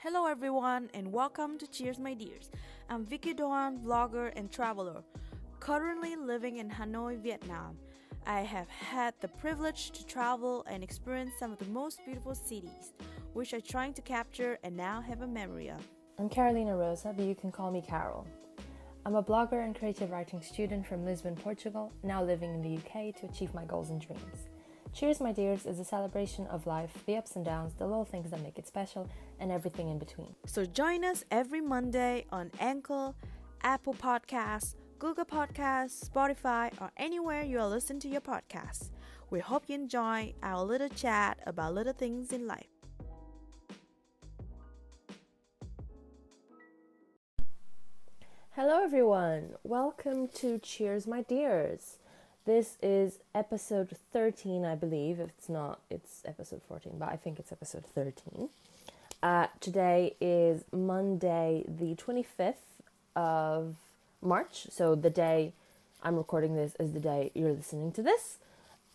Hello, everyone, and welcome to Cheers, My Dears. I'm Vicky Doan, vlogger and traveler, currently living in Hanoi, Vietnam. I have had the privilege to travel and experience some of the most beautiful cities, which I'm trying to capture and now have a memory of. I'm Carolina Rosa, but you can call me Carol. I'm a blogger and creative writing student from Lisbon, Portugal, now living in the UK to achieve my goals and dreams. Cheers, my dears, is a celebration of life, the ups and downs, the little things that make it special, and everything in between. So join us every Monday on Anchor, Apple Podcasts, Google Podcasts, Spotify, or anywhere you are listening to your podcasts. We hope you enjoy our little chat about little things in life. Hello, everyone. Welcome to Cheers, my dears. This is episode 13, I believe. If it's not, it's episode 14, but I think it's episode 13. Uh, today is Monday, the 25th of March. So, the day I'm recording this is the day you're listening to this.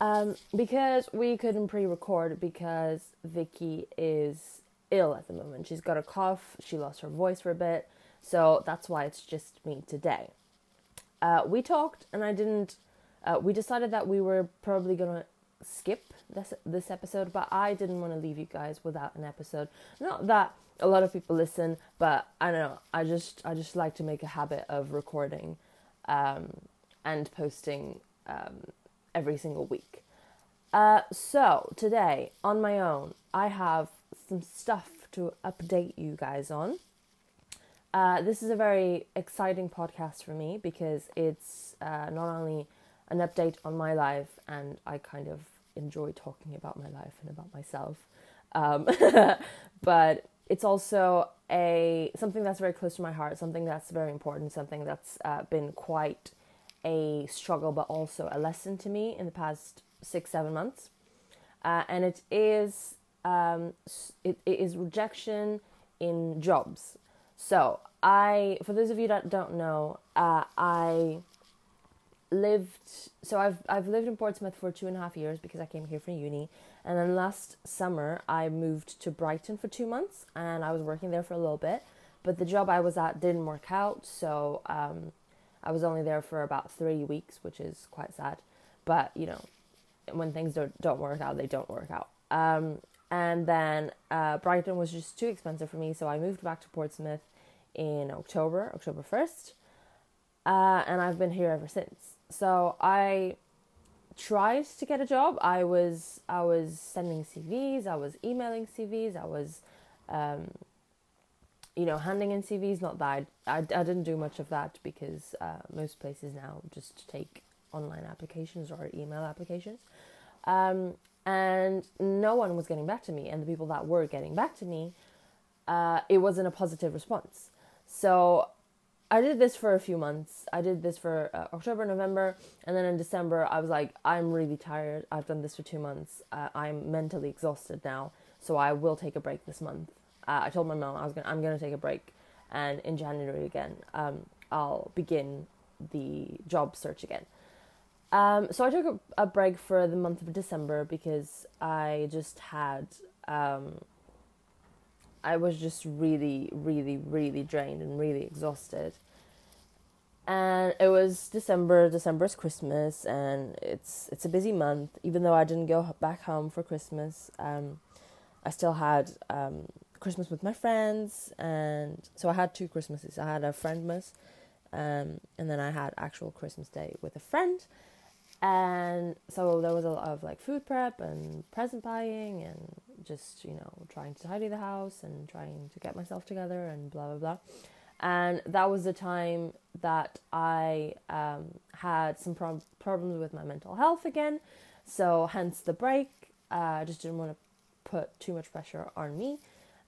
Um, because we couldn't pre record because Vicky is ill at the moment. She's got a cough, she lost her voice for a bit. So, that's why it's just me today. Uh, we talked, and I didn't uh, we decided that we were probably gonna skip this this episode, but I didn't want to leave you guys without an episode. Not that a lot of people listen, but I don't know. I just I just like to make a habit of recording um, and posting um, every single week. Uh, so today on my own, I have some stuff to update you guys on. Uh, this is a very exciting podcast for me because it's uh, not only an update on my life, and I kind of enjoy talking about my life and about myself. Um, but it's also a something that's very close to my heart, something that's very important, something that's uh, been quite a struggle, but also a lesson to me in the past six, seven months. Uh, and it is um, it, it is rejection in jobs. So I, for those of you that don't know, uh, I lived so I've I've lived in Portsmouth for two and a half years because I came here for uni, and then last summer I moved to Brighton for two months, and I was working there for a little bit, but the job I was at didn't work out, so um, I was only there for about three weeks, which is quite sad, but you know, when things don't don't work out, they don't work out. Um, and then uh, Brighton was just too expensive for me, so I moved back to Portsmouth in October, October first. Uh, and I've been here ever since. So I tried to get a job. I was I was sending CVs, I was emailing CVs, I was um, you know handing in CVs. Not that I, I, I didn't do much of that because uh, most places now just take online applications or email applications. Um, and no one was getting back to me, and the people that were getting back to me, uh, it wasn't a positive response. So I did this for a few months. I did this for uh, October, November, and then in December, I was like, I'm really tired. I've done this for two months. Uh, I'm mentally exhausted now, so I will take a break this month. Uh, I told my mom I was gonna, I'm gonna take a break, and in January again, um, I'll begin the job search again. Um, so I took a, a, break for the month of December because I just had um, I was just really, really, really drained and really exhausted. And it was December. December's Christmas, and it's it's a busy month. Even though I didn't go back home for Christmas, um, I still had um, Christmas with my friends, and so I had two Christmases. I had a friendmas, um, and then I had actual Christmas Day with a friend. And so there was a lot of like food prep and present buying and just, you know, trying to tidy the house and trying to get myself together and blah, blah, blah. And that was the time that I um, had some pro- problems with my mental health again. So, hence the break. Uh, I just didn't want to put too much pressure on me.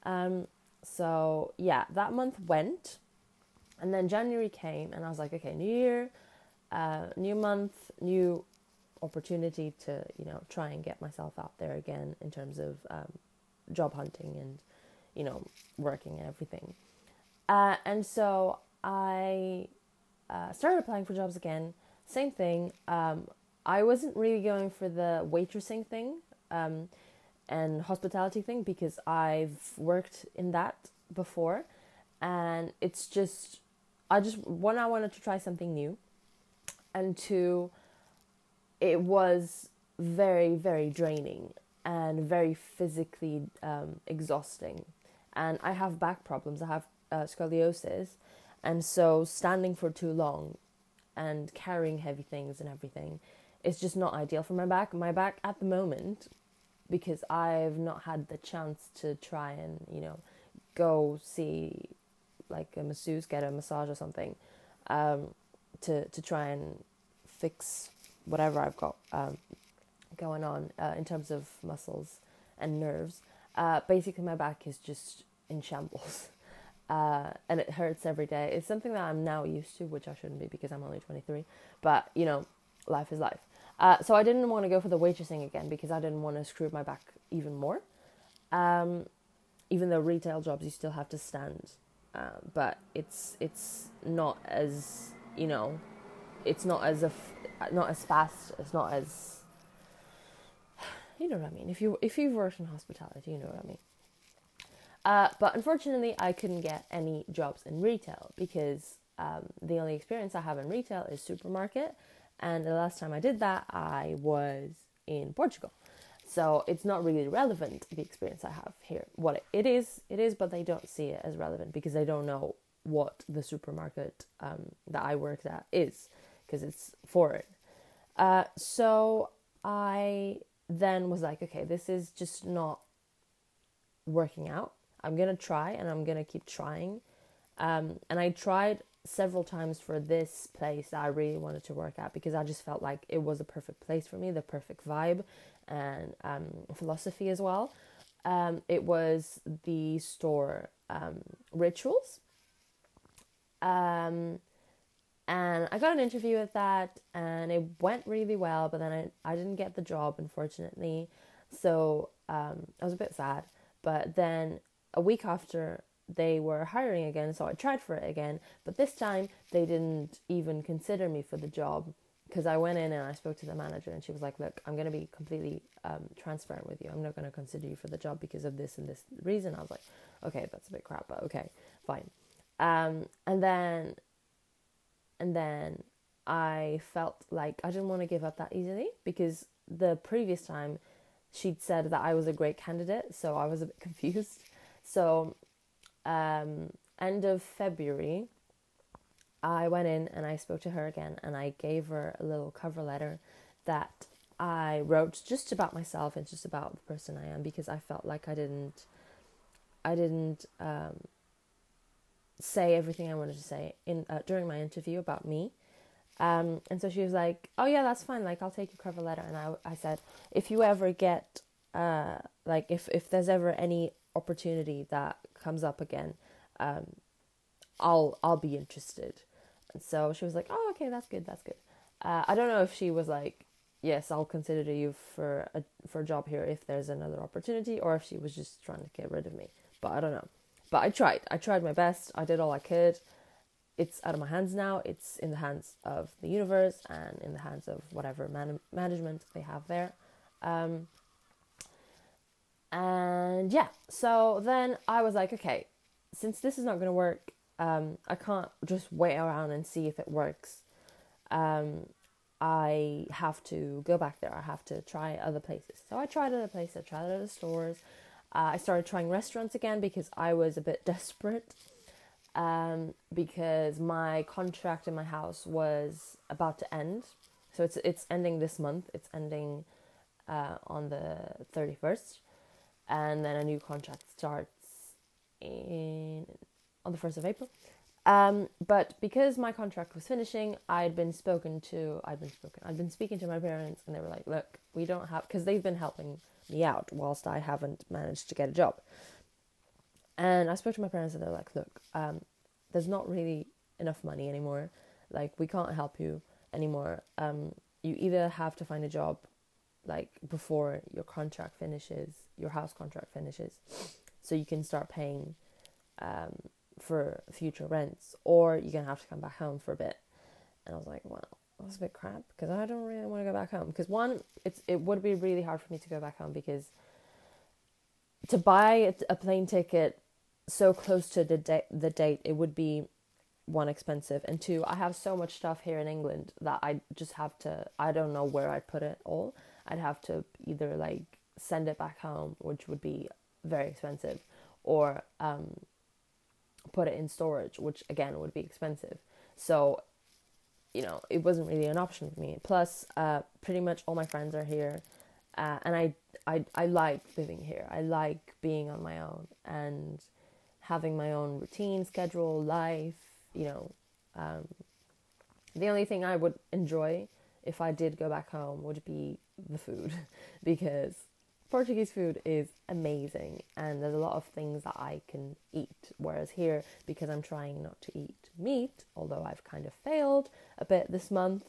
Um, so, yeah, that month went. And then January came, and I was like, okay, new year, uh, new month, new opportunity to you know try and get myself out there again in terms of um, job hunting and you know working and everything uh, and so i uh, started applying for jobs again. Same thing. Um, i wasn't really going for the waitressing thing um, and hospitality thing because i've worked in that before, and it's just I just one I wanted to try something new, and two, it was very very draining and very physically um, exhausting, and I have back problems. I have uh, scoliosis, and so standing for too long, and carrying heavy things and everything, is just not ideal for my back. My back at the moment, because I've not had the chance to try and you know go see like a masseuse, get a massage or something, um, to to try and fix whatever I've got um, going on uh, in terms of muscles and nerves. Uh, basically, my back is just in shambles. Uh, and it hurts every day. It's something that I'm now used to, which I shouldn't be because I'm only 23. But you know, life is life. Uh, so I didn't want to go for the waitressing again because I didn't want to screw my back even more. Um, even though retail jobs you still have to stand, uh, but it's it's not as you know, it's not as a not as fast. It's not as you know what I mean. If you if you've worked in hospitality, you know what I mean. Uh, but unfortunately, I couldn't get any jobs in retail because um, the only experience I have in retail is supermarket, and the last time I did that, I was in Portugal. So it's not really relevant the experience I have here. What it is, it is, but they don't see it as relevant because they don't know what the supermarket um, that I worked at is because it's foreign. Uh, so I then was like, okay, this is just not working out. I'm gonna try and I'm gonna keep trying. Um, and I tried several times for this place that I really wanted to work at because I just felt like it was a perfect place for me, the perfect vibe and um, philosophy as well. Um, it was the store um, Rituals. Um, and I got an interview with that and it went really well, but then I, I didn't get the job, unfortunately. So um, I was a bit sad. But then a week after, they were hiring again, so I tried for it again. But this time, they didn't even consider me for the job because I went in and I spoke to the manager, and she was like, "Look, I'm going to be completely um, transparent with you. I'm not going to consider you for the job because of this and this reason." I was like, "Okay, that's a bit crap, but okay, fine." Um, and then, and then I felt like I didn't want to give up that easily because the previous time she'd said that I was a great candidate, so I was a bit confused. So, um, end of February, I went in and I spoke to her again and I gave her a little cover letter that I wrote just about myself and just about the person I am because I felt like I didn't I didn't um, say everything I wanted to say in uh, during my interview about me. Um, and so she was like, "Oh yeah, that's fine. Like I'll take your cover letter." And I I said, "If you ever get uh like if if there's ever any opportunity that comes up again, um, I'll I'll be interested." And so she was like, "Oh, okay, that's good. That's good." Uh, I don't know if she was like, "Yes, I'll consider you for a for a job here if there's another opportunity," or if she was just trying to get rid of me. But I don't know. But I tried. I tried my best. I did all I could. It's out of my hands now. It's in the hands of the universe and in the hands of whatever man- management they have there. Um, and yeah, so then I was like, okay, since this is not going to work, um, I can't just wait around and see if it works. Um, I have to go back there. I have to try other places. So I tried other places. I tried other stores. Uh, I started trying restaurants again because I was a bit desperate. Um, because my contract in my house was about to end. So it's it's ending this month. It's ending uh, on the thirty first and then a new contract starts in on the first of April. Um, but because my contract was finishing, I'd been spoken to. I'd been spoken. I'd been speaking to my parents, and they were like, "Look, we don't have because they've been helping me out whilst I haven't managed to get a job." And I spoke to my parents, and they're like, "Look, um, there's not really enough money anymore. Like, we can't help you anymore. Um, you either have to find a job like before your contract finishes, your house contract finishes, so you can start paying um, for future rents, or you're gonna have to come back home for a bit. And I was like, well, that's a bit crap because I don't really want to go back home. Because one, it's it would be really hard for me to go back home because to buy a plane ticket so close to the date, the date, it would be one expensive, and two, I have so much stuff here in England that I just have to. I don't know where I'd put it all. I'd have to either like send it back home, which would be very expensive, or um, put it in storage, which again would be expensive. So, you know, it wasn't really an option for me. Plus, uh, pretty much all my friends are here, uh, and I, I, I like living here. I like being on my own and having my own routine, schedule, life. You know, um, the only thing I would enjoy if I did go back home would be the food because Portuguese food is amazing and there's a lot of things that I can eat. Whereas here, because I'm trying not to eat meat, although I've kind of failed a bit this month,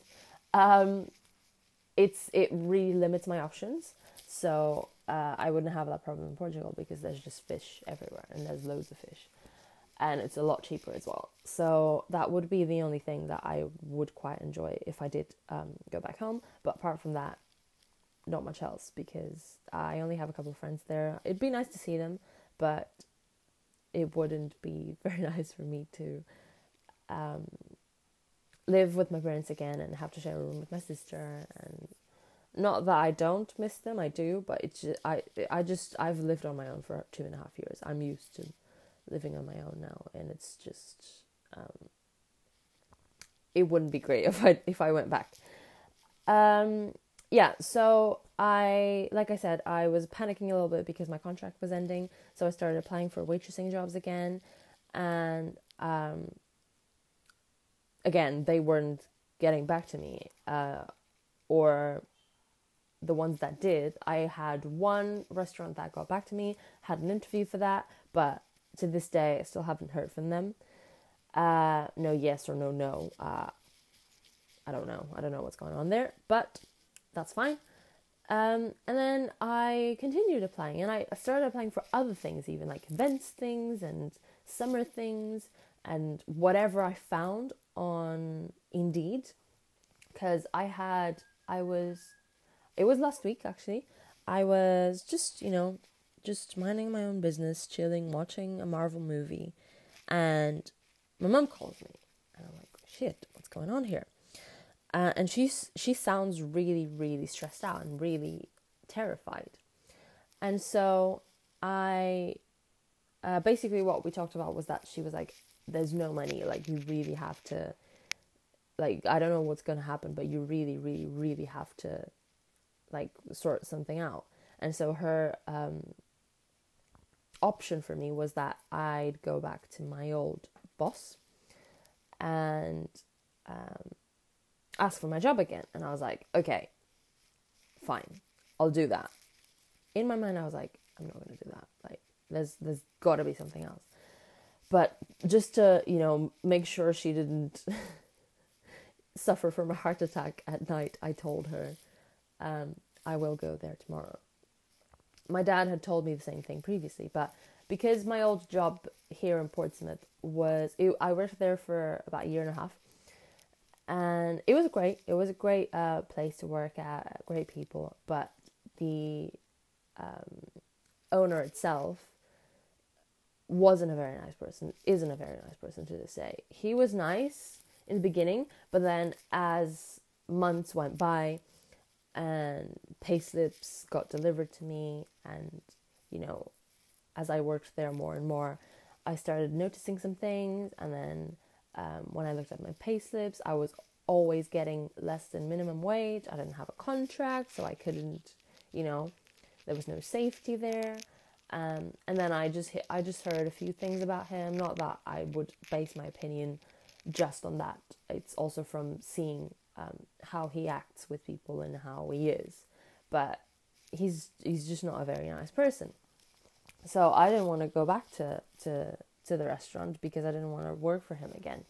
um, it's it really limits my options. So uh, I wouldn't have that problem in Portugal because there's just fish everywhere and there's loads of fish, and it's a lot cheaper as well. So that would be the only thing that I would quite enjoy if I did um, go back home. But apart from that, not much else because I only have a couple of friends there. It'd be nice to see them, but it wouldn't be very nice for me to um, live with my parents again and have to share a room with my sister. And not that I don't miss them, I do, but it's just, I I just I've lived on my own for two and a half years. I'm used to living on my own now, and it's just um, it wouldn't be great if I if I went back. Um, yeah, so I, like I said, I was panicking a little bit because my contract was ending. So I started applying for waitressing jobs again. And um, again, they weren't getting back to me. Uh, or the ones that did, I had one restaurant that got back to me, had an interview for that, but to this day, I still haven't heard from them. Uh, no yes or no no. Uh, I don't know. I don't know what's going on there, but that's fine. Um, and then I continued applying and I started applying for other things, even like events things and summer things and whatever I found on Indeed. Because I had, I was, it was last week actually. I was just, you know, just minding my own business, chilling, watching a Marvel movie. And my mom calls me. And I'm like, shit, what's going on here? Uh, and she's she sounds really really stressed out and really terrified. And so i uh, basically what we talked about was that she was like there's no money. Like you really have to like i don't know what's going to happen but you really really really have to like sort something out. And so her um, option for me was that i'd go back to my old boss and um, ask for my job again. And I was like, okay, fine, I'll do that. In my mind, I was like, I'm not to do that. Like, there's there's got to be something else. But just to you know make sure she didn't suffer from a heart attack at night, I told her, um, I will go there tomorrow. My dad had told me the same thing previously, but because my old job here in Portsmouth was, I worked there for about a year and a half and it was great. It was a great uh, place to work at, great people, but the um, owner itself wasn't a very nice person. Isn't a very nice person to this day. He was nice in the beginning, but then as months went by, and payslips got delivered to me, and you know, as I worked there more and more, I started noticing some things, and then um, when I looked at my pay slips, I was always getting less than minimum wage. I didn't have a contract, so I couldn't, you know, there was no safety there. Um, and then I just hit, I just heard a few things about him. Not that I would base my opinion just on that. It's also from seeing um, how he acts with people and how he is. But he's he's just not a very nice person. So I didn't want to go back to to to the restaurant because I didn't want to work for him again.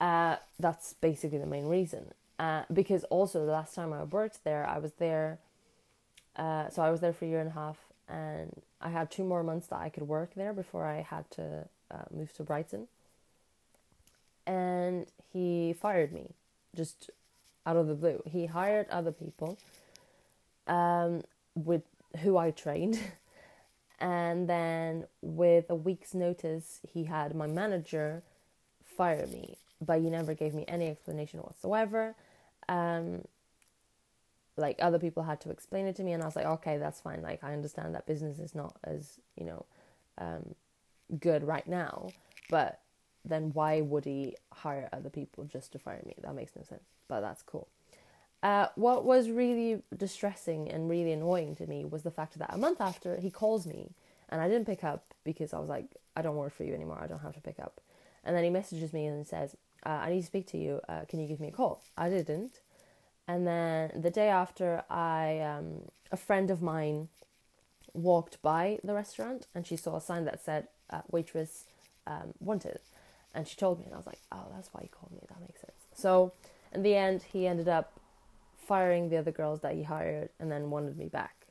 Uh, that's basically the main reason. Uh, because also the last time I worked there, I was there. Uh, so I was there for a year and a half, and I had two more months that I could work there before I had to uh, move to Brighton. And he fired me, just out of the blue. He hired other people, um, with who I trained, And then, with a week's notice, he had my manager fire me, but he never gave me any explanation whatsoever. Um, like other people had to explain it to me, and I was like, okay, that's fine. Like I understand that business is not as you know um, good right now, but then why would he hire other people just to fire me? That makes no sense. But that's cool. Uh, what was really distressing and really annoying to me was the fact that a month after he calls me and I didn't pick up because I was like, I don't work for you anymore. I don't have to pick up. And then he messages me and says, uh, I need to speak to you. Uh, can you give me a call? I didn't. And then the day after, I um, a friend of mine walked by the restaurant and she saw a sign that said uh, waitress um, wanted. And she told me, and I was like, oh, that's why he called me. That makes sense. So in the end, he ended up firing the other girls that he hired and then wanted me back,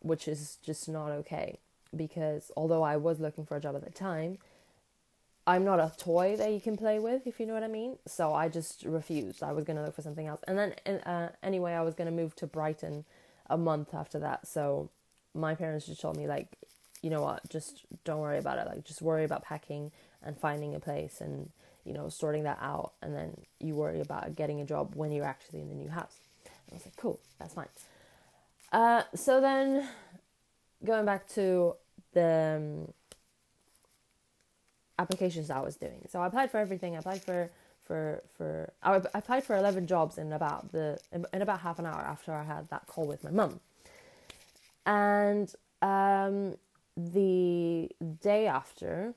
which is just not okay. Because although I was looking for a job at the time, I'm not a toy that you can play with, if you know what I mean. So I just refused. I was going to look for something else. And then, uh, anyway, I was going to move to Brighton a month after that. So my parents just told me, like, you know what, just don't worry about it. Like, just worry about packing and finding a place and, you know, sorting that out. And then you worry about getting a job when you're actually in the new house. I was like, cool, that's fine. Uh, so then, going back to the um, applications I was doing. So I applied for everything. I applied for for for I applied for eleven jobs in about the in about half an hour after I had that call with my mum. And um, the day after,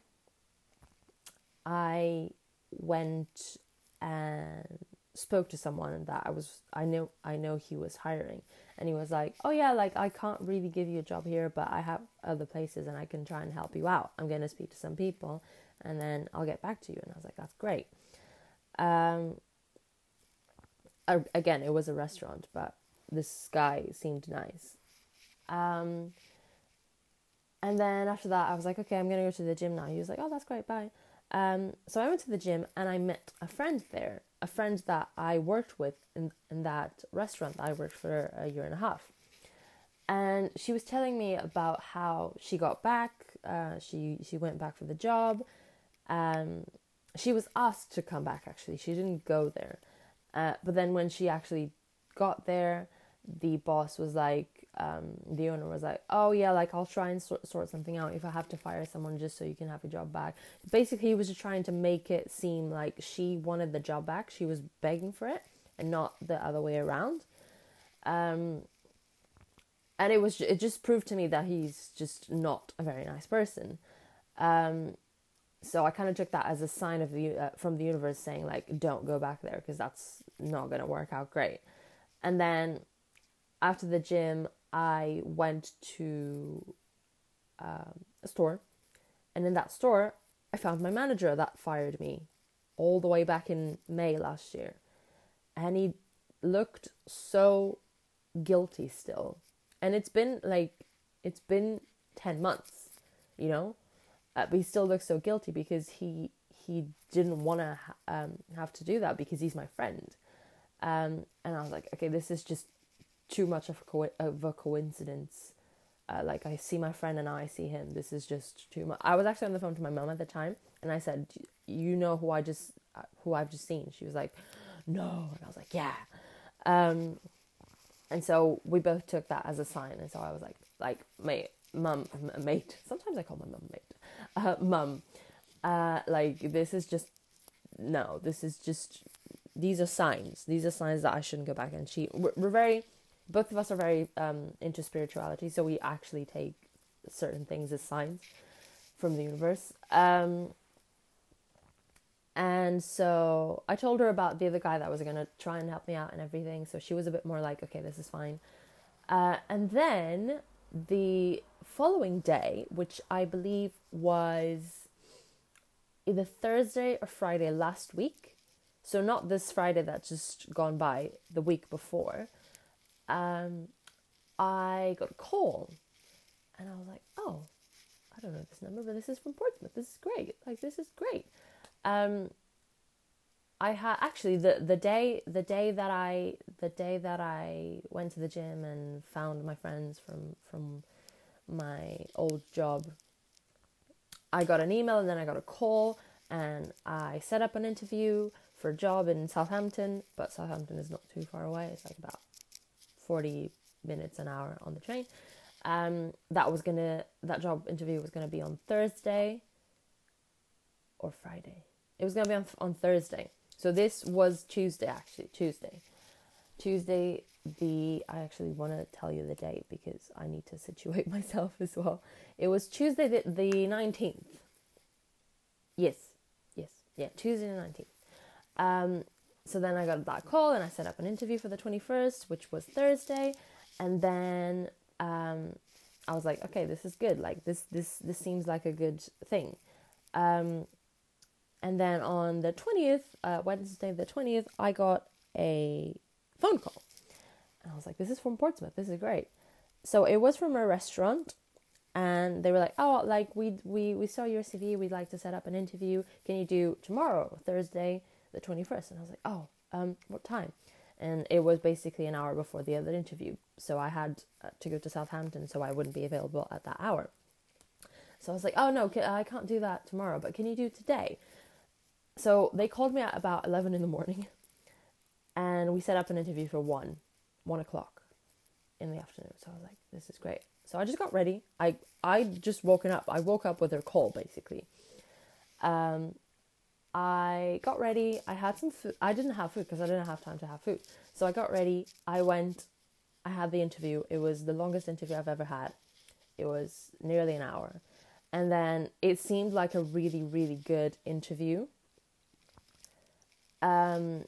I went and spoke to someone that I was I know I know he was hiring and he was like, "Oh yeah, like I can't really give you a job here, but I have other places and I can try and help you out. I'm going to speak to some people and then I'll get back to you." And I was like, "That's great." Um I, again, it was a restaurant, but this guy seemed nice. Um and then after that, I was like, "Okay, I'm going to go to the gym now." He was like, "Oh, that's great. Bye." Um, so I went to the gym and I met a friend there, a friend that I worked with in, in that restaurant that I worked for a year and a half. And she was telling me about how she got back. Uh, she she went back for the job. Um, she was asked to come back. Actually, she didn't go there. Uh, but then when she actually got there, the boss was like, um, the owner was like, "Oh yeah, like I'll try and sort, sort something out if I have to fire someone just so you can have your job back." Basically, he was just trying to make it seem like she wanted the job back. She was begging for it, and not the other way around. Um, and it was it just proved to me that he's just not a very nice person. Um, so I kind of took that as a sign of the uh, from the universe saying like, "Don't go back there because that's not gonna work out great." And then after the gym, I went to um, a store, and in that store, I found my manager that fired me all the way back in May last year. And he looked so guilty still. And it's been like, it's been 10 months, you know? Uh, but he still looks so guilty because he he didn't want to ha- um, have to do that because he's my friend. Um, and I was like, okay, this is just too much of a, co- of a coincidence. Uh, like I see my friend and I see him. This is just too much. I was actually on the phone to my mom at the time, and I said, "You know who I just who I've just seen?" She was like, "No," and I was like, "Yeah." Um, and so we both took that as a sign, and so I was like, "Like, mate, mum, mate." Sometimes I call my mum mate. Uh, mum, uh, like this is just no. This is just these are signs. These are signs that I shouldn't go back and cheat. We're, we're very both of us are very um, into spirituality, so we actually take certain things as signs from the universe. Um, and so I told her about the other guy that was going to try and help me out and everything. So she was a bit more like, okay, this is fine. Uh, and then the following day, which I believe was either Thursday or Friday last week, so not this Friday that's just gone by, the week before, um, I got a call and I was like, oh, I don't know this number, but this is from Portsmouth. This is great. Like, this is great. Um, I had actually the the day the day that I the day that I went to the gym and found my friends from from my old job, I got an email and then I got a call and I set up an interview for a job in Southampton, but Southampton is not too far away. It's like about 40 minutes an hour on the train. Um, that was gonna that job interview was gonna be on Thursday or Friday. It was gonna be on on Thursday. So this was Tuesday actually Tuesday. Tuesday the I actually want to tell you the date because I need to situate myself as well. It was Tuesday the, the 19th. Yes. Yes. Yeah, Tuesday the 19th. Um so then I got that call and I set up an interview for the 21st, which was Thursday, and then um I was like, okay, this is good. Like this this this seems like a good thing. Um and then on the 20th, uh, Wednesday the 20th, I got a phone call. And I was like, this is from Portsmouth. This is great. So it was from a restaurant and they were like, "Oh, like we we we saw your CV. We'd like to set up an interview. Can you do tomorrow, Thursday, the 21st?" And I was like, "Oh, um what time?" And it was basically an hour before the other interview. So I had uh, to go to Southampton so I wouldn't be available at that hour. So I was like, "Oh no, I can't do that tomorrow, but can you do today?" So they called me at about 11 in the morning and we set up an interview for 1, 1 o'clock in the afternoon. So I was like, this is great. So I just got ready. I I just woken up. I woke up with her call basically. Um, I got ready. I had some food. I didn't have food because I didn't have time to have food. So I got ready. I went. I had the interview. It was the longest interview I've ever had. It was nearly an hour. And then it seemed like a really, really good interview. Um,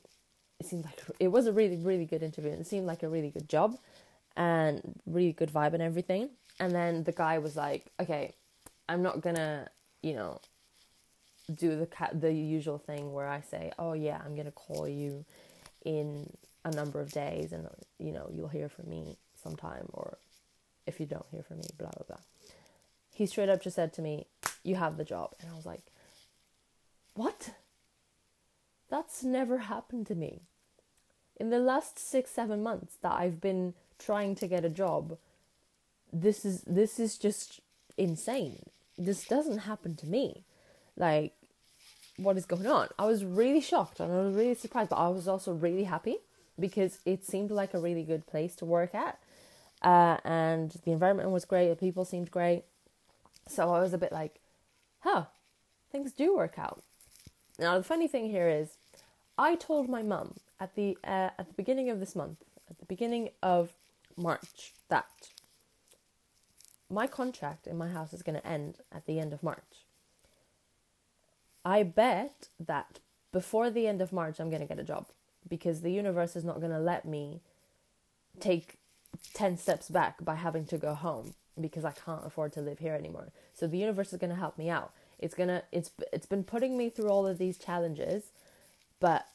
it seemed like it was a really, really good interview. It seemed like a really good job and really good vibe and everything. And then the guy was like, "Okay, I'm not gonna, you know, do the the usual thing where I say, "Oh yeah, I'm gonna call you in a number of days, and you know, you'll hear from me sometime, or if you don't hear from me, blah blah blah." He straight up just said to me, "You have the job," and I was like, "What?" That's never happened to me. In the last six, seven months that I've been trying to get a job, this is this is just insane. This doesn't happen to me. Like, what is going on? I was really shocked and I was really surprised, but I was also really happy because it seemed like a really good place to work at. Uh, and the environment was great, the people seemed great. So I was a bit like, huh, things do work out. Now, the funny thing here is, I told my mum at the uh, at the beginning of this month, at the beginning of March, that my contract in my house is going to end at the end of March. I bet that before the end of March, I'm going to get a job because the universe is not going to let me take 10 steps back by having to go home because I can't afford to live here anymore. So the universe is going to help me out. It's going to it's it's been putting me through all of these challenges, but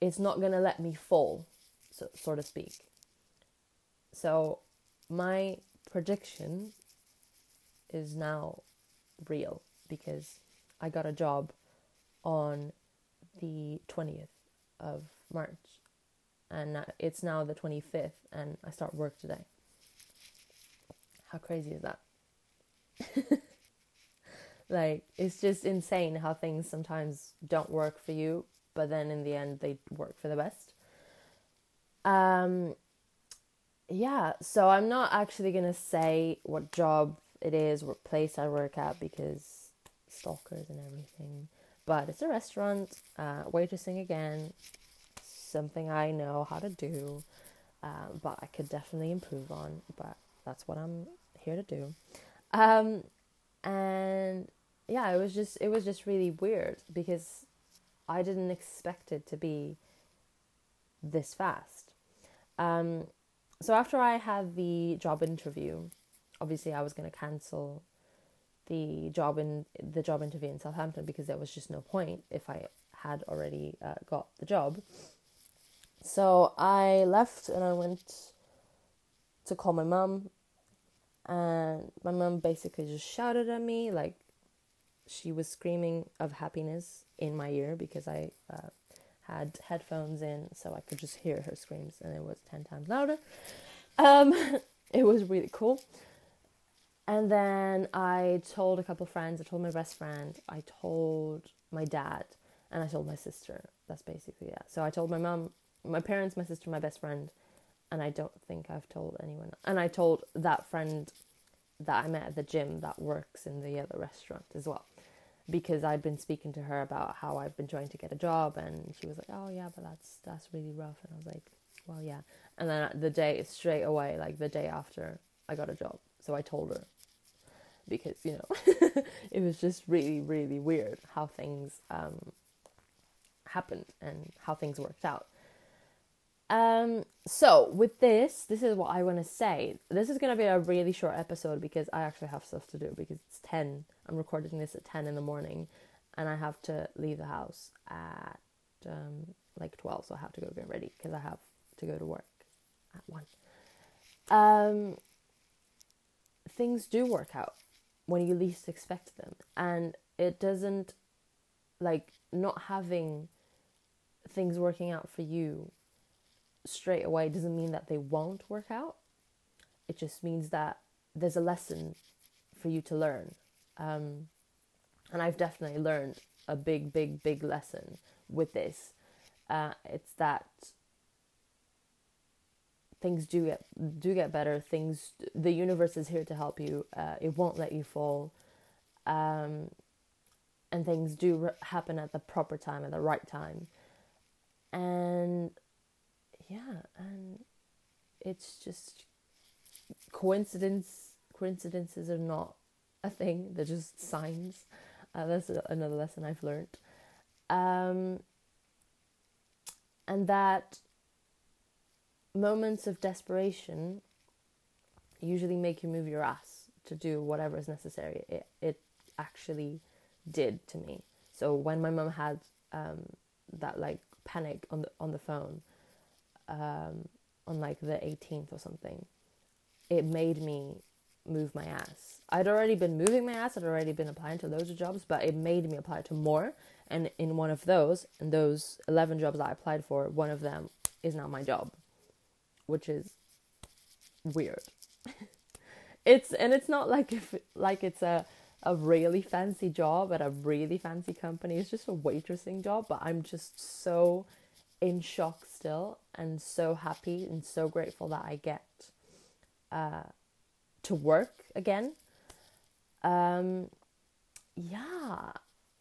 it's not going to let me fall, so, so to speak. So my prediction is now real because I got a job on the 20th of March and it's now the 25th and I start work today. How crazy is that? like it's just insane how things sometimes don't work for you but then in the end they work for the best. Um yeah, so I'm not actually going to say what job it is, what place I work at because stalkers and everything. But it's a restaurant, uh, waitressing again, something I know how to do, uh, but I could definitely improve on. But that's what I'm here to do. Um, and yeah, it was just it was just really weird because I didn't expect it to be this fast. Um, so after I had the job interview, obviously I was going to cancel the job in the job interview in Southampton because there was just no point if I had already uh, got the job. So I left and I went to call my mum, and my mum basically just shouted at me like she was screaming of happiness in my ear because I uh, had headphones in, so I could just hear her screams, and it was ten times louder. Um, it was really cool. And then I told a couple friends, I told my best friend, I told my dad, and I told my sister. That's basically it. So I told my mom, my parents, my sister, my best friend, and I don't think I've told anyone. And I told that friend that I met at the gym that works in the other restaurant as well. Because I'd been speaking to her about how I've been trying to get a job, and she was like, "Oh yeah, but that's that's really rough." And I was like, "Well, yeah." And then the day straight away, like the day after, I got a job. So I told her because you know it was just really really weird how things um, happened and how things worked out. Um, so with this, this is what I want to say. This is going to be a really short episode because I actually have stuff to do because it's 10. I'm recording this at 10 in the morning and I have to leave the house at um, like 12. So I have to go get ready because I have to go to work at 1. Um, things do work out when you least expect them. And it doesn't, like, not having things working out for you straight away doesn't mean that they won't work out. It just means that there's a lesson for you to learn. Um, and I've definitely learned a big, big, big lesson with this. Uh, it's that things do get do get better. Things the universe is here to help you. Uh, it won't let you fall, um, and things do re- happen at the proper time at the right time. And yeah, and it's just coincidence. Coincidences are not a thing; they're just signs. Uh, that's another lesson I've learned. Um, and that moments of desperation usually make you move your ass to do whatever is necessary. It it actually did to me. So when my mom had um, that like panic on the on the phone um, on like the 18th or something, it made me move my ass. I'd already been moving my ass. I'd already been applying to loads of jobs, but it made me apply to more. And in one of those, and those 11 jobs I applied for, one of them is now my job, which is weird. it's and it's not like if like it's a a really fancy job at a really fancy company. It's just a waitressing job, but I'm just so in shock still and so happy and so grateful that I get uh, to work again. Um, yeah.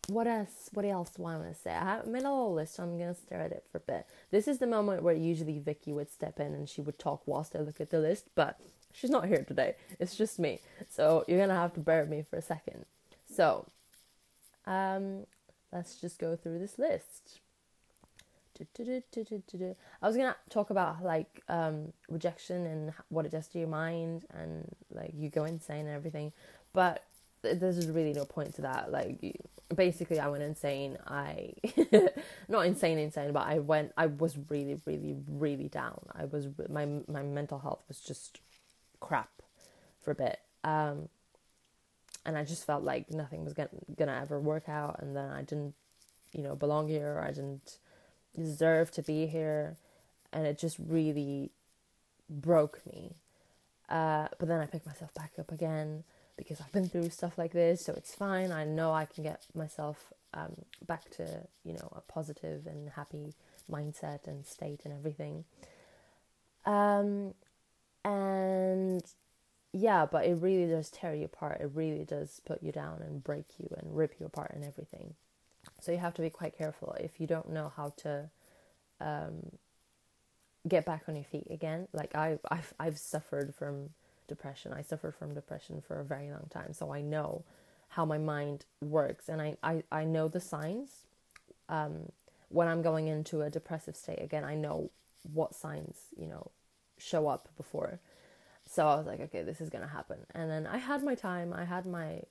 What else? What else do I want to say? I have made a little list. So I'm gonna stare at it for a bit. This is the moment where usually Vicky would step in and she would talk whilst I look at the list, but she's not here today. It's just me. So you're gonna have to bear with me for a second. So, um, let's just go through this list. I was gonna talk about like um, rejection and what it does to your mind, and like you go insane and everything, but there's really no point to that. Like, basically, I went insane. I not insane, insane, but I went. I was really, really, really down. I was my my mental health was just crap for a bit. Um, and I just felt like nothing was gonna, gonna ever work out, and then I didn't, you know, belong here, or I didn't deserve to be here, and it just really broke me. Uh, but then I picked myself back up again because I've been through stuff like this, so it's fine. I know I can get myself um, back to you know a positive and happy mindset and state and everything. Um, and yeah, but it really does tear you apart. It really does put you down and break you and rip you apart and everything. So you have to be quite careful if you don't know how to um, get back on your feet again. Like I, I've, I've suffered from depression. I suffered from depression for a very long time, so I know how my mind works, and I, I, I know the signs. Um, when I'm going into a depressive state again, I know what signs you know show up before so I was like, okay, this is gonna happen. And then I had my time. I had my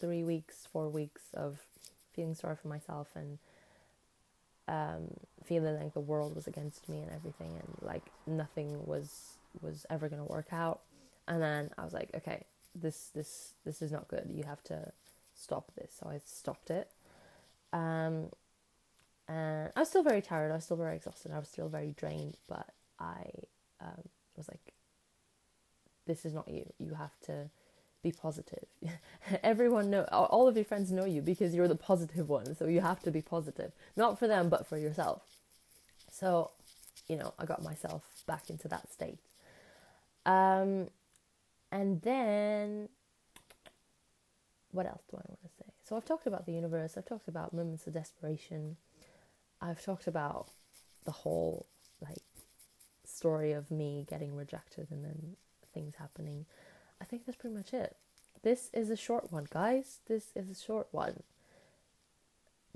three weeks, four weeks of feeling sorry for myself and um, feeling like the world was against me and everything, and like nothing was was ever gonna work out. And then I was like, okay, this this this is not good. You have to stop this. So I stopped it. Um, and I was still very tired. I was still very exhausted. I was still very drained. But I um, was like, this is not you. You have to be positive. Everyone know all of your friends know you because you're the positive one, so you have to be positive. Not for them, but for yourself. So, you know, I got myself back into that state. Um, and then, what else do I want to say? So, I've talked about the universe, I've talked about moments of desperation, I've talked about the whole, like, story of me getting rejected and then things happening. I think that's pretty much it. This is a short one, guys. This is a short one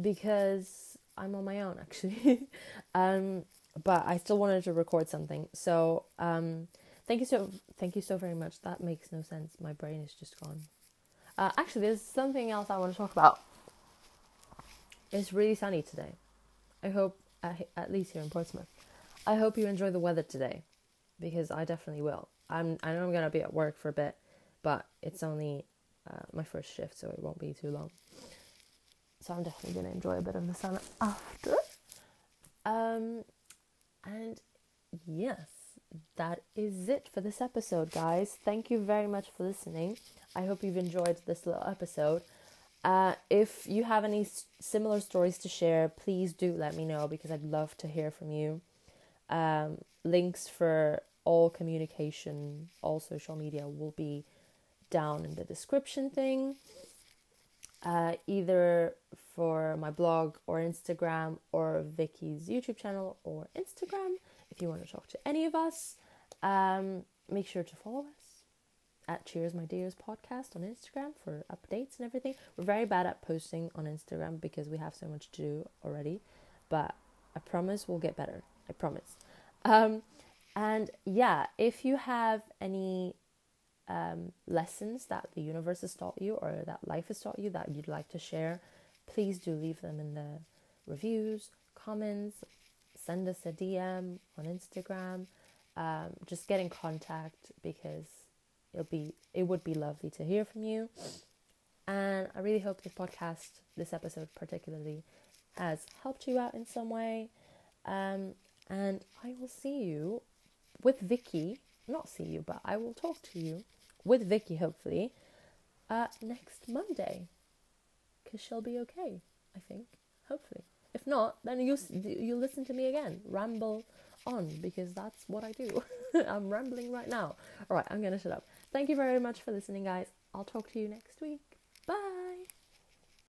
because I'm on my own actually. um, but I still wanted to record something. So um, thank you so thank you so very much. That makes no sense. My brain is just gone. Uh, actually, there's something else I want to talk about. It's really sunny today. I hope at least here in Portsmouth. I hope you enjoy the weather today, because I definitely will. I'm I know I'm gonna be at work for a bit, but it's only uh, my first shift, so it won't be too long. So I'm definitely gonna enjoy a bit of the sun after. Um, and yes, that is it for this episode, guys. Thank you very much for listening. I hope you've enjoyed this little episode. Uh, if you have any s- similar stories to share, please do let me know because I'd love to hear from you. Um, links for all communication, all social media will be down in the description thing. Uh, either for my blog or Instagram or Vicky's YouTube channel or Instagram. If you want to talk to any of us, um, make sure to follow us at Cheers My Dears podcast on Instagram for updates and everything. We're very bad at posting on Instagram because we have so much to do already, but I promise we'll get better. I promise. Um, and yeah, if you have any um, lessons that the universe has taught you or that life has taught you that you'd like to share, please do leave them in the reviews, comments, send us a DM on Instagram. Um, just get in contact because it'll be it would be lovely to hear from you. And I really hope this podcast, this episode particularly, has helped you out in some way. Um, and I will see you with Vicky, not see you, but I will talk to you with Vicky hopefully uh, next Monday because she'll be okay. I think, hopefully. If not, then you you listen to me again, ramble on because that's what I do. I'm rambling right now. All right, I'm gonna shut up. Thank you very much for listening, guys. I'll talk to you next week. Bye.